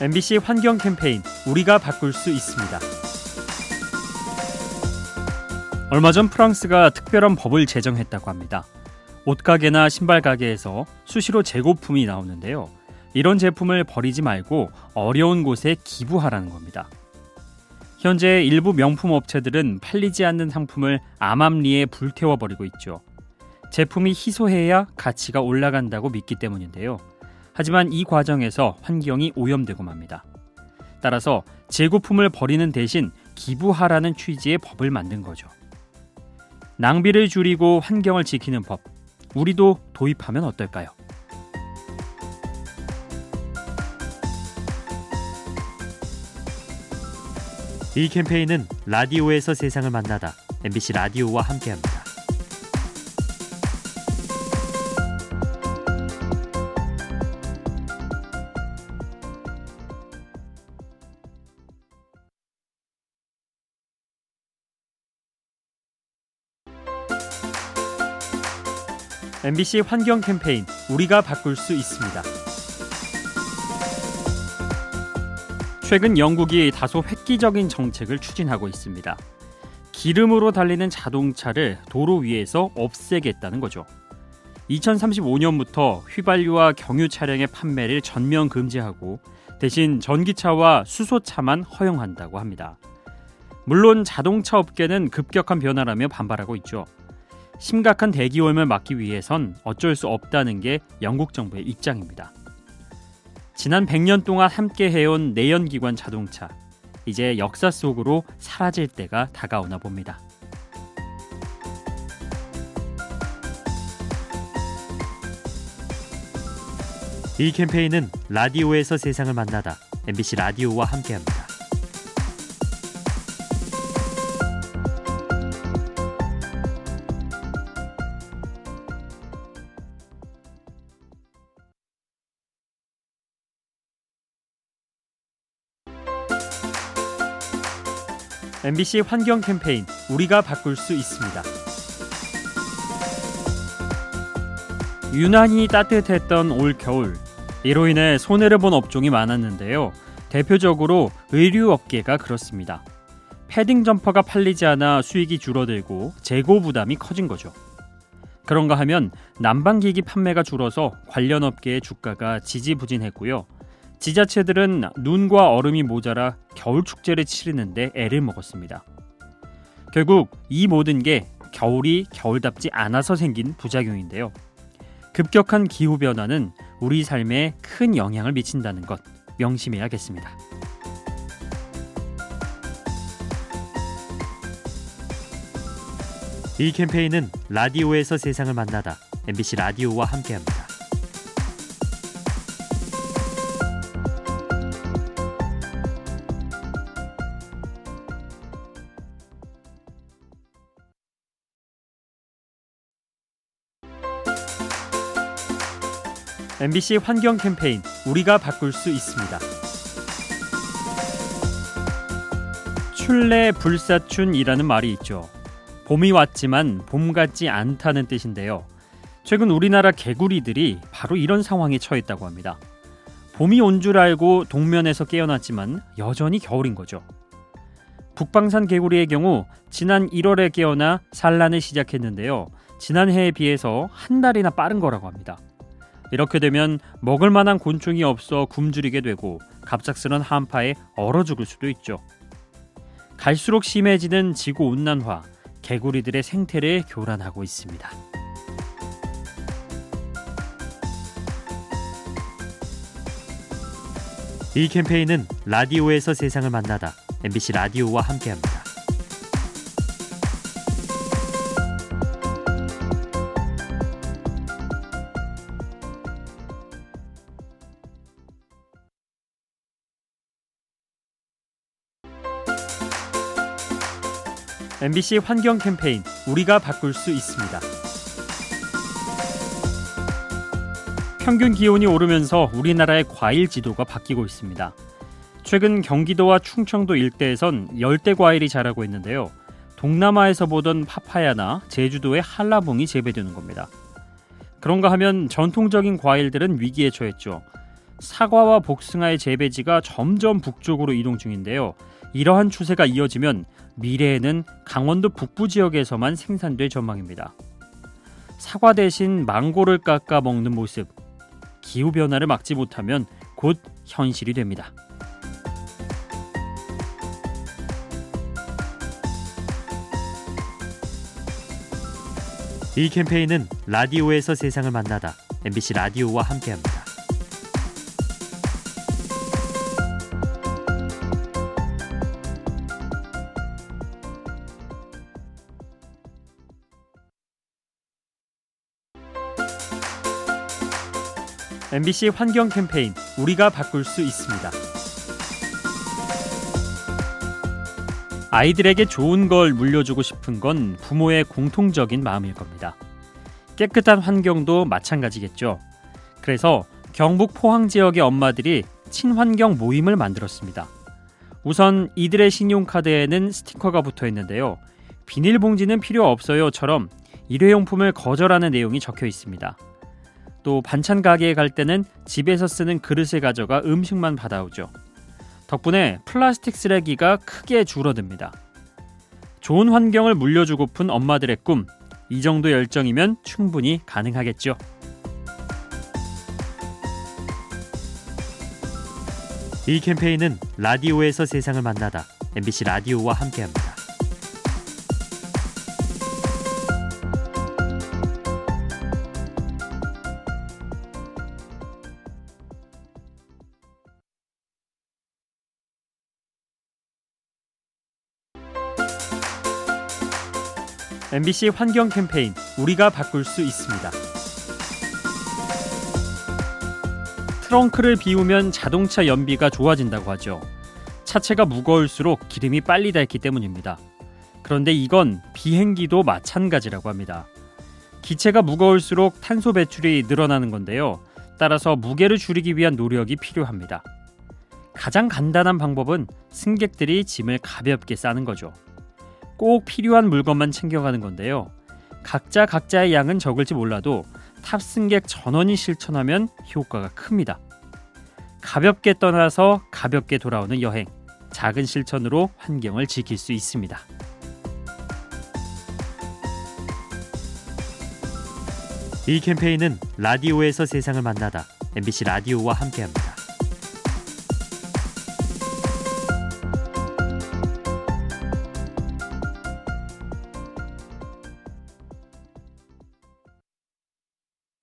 MBC 환경 캠페인 우리가 바꿀 수 있습니다. 얼마 전 프랑스가 특별한 법을 제정했다고 합니다. 옷가게나 신발 가게에서 수시로 재고품이 나오는데요. 이런 제품을 버리지 말고 어려운 곳에 기부하라는 겁니다. 현재 일부 명품 업체들은 팔리지 않는 상품을 암암리에 불태워 버리고 있죠. 제품이 희소해야 가치가 올라간다고 믿기 때문인데요. 하지만 이 과정에서 환경이 오염되고 맙니다. 따라서 재고품을 버리는 대신 기부하라는 취지의 법을 만든 거죠. 낭비를 줄이고 환경을 지키는 법, 우리도 도입하면 어떨까요? 이 캠페인은 라디오에서 세상을 만나다 MBC 라디오와 함께합니다. MBC 환경 캠페인 우리가 바꿀 수 있습니다. 최근 영국이 다소 획기적인 정책을 추진하고 있습니다. 기름으로 달리는 자동차를 도로 위에서 없애겠다는 거죠. 2035년부터 휘발유와 경유 차량의 판매를 전면 금지하고 대신 전기차와 수소차만 허용한다고 합니다. 물론 자동차 업계는 급격한 변화라며 반발하고 있죠. 심각한 대기오염을 막기 위해선 어쩔 수 없다는 게 영국 정부의 입장입니다. 지난 100년 동안 함께 해온 내연기관 자동차 이제 역사 속으로 사라질 때가 다가오나 봅니다. 이 캠페인은 라디오에서 세상을 만나다 MBC 라디오와 함께합니다. MBC 환경 캠페인 우리가 바꿀 수 있습니다. 유난히 따뜻했던 올 겨울 이로 인해 손해를 본 업종이 많았는데요. 대표적으로 의류 업계가 그렇습니다. 패딩 점퍼가 팔리지 않아 수익이 줄어들고 재고 부담이 커진 거죠. 그런가 하면 난방기기 판매가 줄어서 관련 업계의 주가가 지지부진했고요. 지자체들은 눈과 얼음이 모자라 겨울 축제를 치르는데 애를 먹었습니다. 결국 이 모든 게 겨울이 겨울답지 않아서 생긴 부작용인데요. 급격한 기후 변화는 우리 삶에 큰 영향을 미친다는 것 명심해야겠습니다. 이 캠페인은 라디오에서 세상을 만나다 MBC 라디오와 함께합니다. MBC 환경 캠페인 우리가 바꿀 수 있습니다. 출래 불사춘이라는 말이 있죠. 봄이 왔지만 봄 같지 않다는 뜻인데요. 최근 우리나라 개구리들이 바로 이런 상황에 처했다고 합니다. 봄이 온 줄 알고 동면에서 깨어났지만 여전히 겨울인 거죠. 북방산 개구리의 경우 지난 1월에 깨어나 산란을 시작했는데요. 지난해에 비해서 한 달이나 빠른 거라고 합니다. 이렇게 되면 먹을 만한 곤충이 없어 굶주리게 되고 갑작스런 한파에 얼어 죽을 수도 있죠. 갈수록 심해지는 지구 온난화, 개구리들의 생태를 교란하고 있습니다. 이 캠페인은 라디오에서 세상을 만나다 MBC 라디오와 함께합니다. MBC 환경 캠페인 우리가 바꿀 수 있습니다. 평균 기온이 오르면서 우리나라의 과일 지도가 바뀌고 있습니다. 최근 경기도와 충청도 일대에선 열대 과일이 자라고 있는데요. 동남아에서 보던 파파야나 제주도의 한라봉이 재배되는 겁니다. 그런가 하면 전통적인 과일들은 위기에 처했죠. 사과와 복숭아의 재배지가 점점 북쪽으로 이동 중인데요. 이러한 추세가 이어지면 미래에는 강원도 북부 지역에서만 생산될 전망입니다. 사과 대신 망고를 깎아 먹는 모습. 기후 변화를 막지 못하면 곧 현실이 됩니다. 이 캠페인은 라디오에서 세상을 만나다 MBC 라디오와 함께합니다. MBC 환경 캠페인 우리가 바꿀 수 있습니다. 아이들에게 좋은 걸 물려주고 싶은 건 부모의 공통적인 마음일 겁니다. 깨끗한 환경도 마찬가지겠죠. 그래서 경북 포항 지역의 엄마들이 친환경 모임을 만들었습니다. 우선 이들의 신용카드에는 스티커가 붙어 있는데요. 비닐봉지는 필요 없어요처럼 일회용품을 거절하는 내용이 적혀 있습니다. 또 반찬 가게에 갈 때는 집에서 쓰는 그릇을 가져가 음식만 받아오죠. 덕분에 플라스틱 쓰레기가 크게 줄어듭니다. 좋은 환경을 물려주고픈 엄마들의 꿈, 이 정도 열정이면 충분히 가능하겠죠. 이 캠페인은 라디오에서 세상을 만나다 MBC 라디오와 함께합니다. MBC 환경 캠페인 우리가 바꿀 수 있습니다. 트렁크를 비우면 자동차 연비가 좋아진다고 하죠. 차체가 무거울수록 기름이 빨리 닳기 때문입니다. 그런데 이건 비행기도 마찬가지라고 합니다. 기체가 무거울수록 탄소 배출이 늘어나는 건데요. 따라서 무게를 줄이기 위한 노력이 필요합니다. 가장 간단한 방법은 승객들이 짐을 가볍게 싸는 거죠. 꼭 필요한 물건만 챙겨가는 건데요. 각자 각자의 양은 적을지 몰라도 탑승객 전원이 실천하면 효과가 큽니다. 가볍게 떠나서 가볍게 돌아오는 여행. 작은 실천으로 환경을 지킬 수 있습니다. 이 캠페인은 라디오에서 세상을 만나다 MBC 라디오와 함께합니다.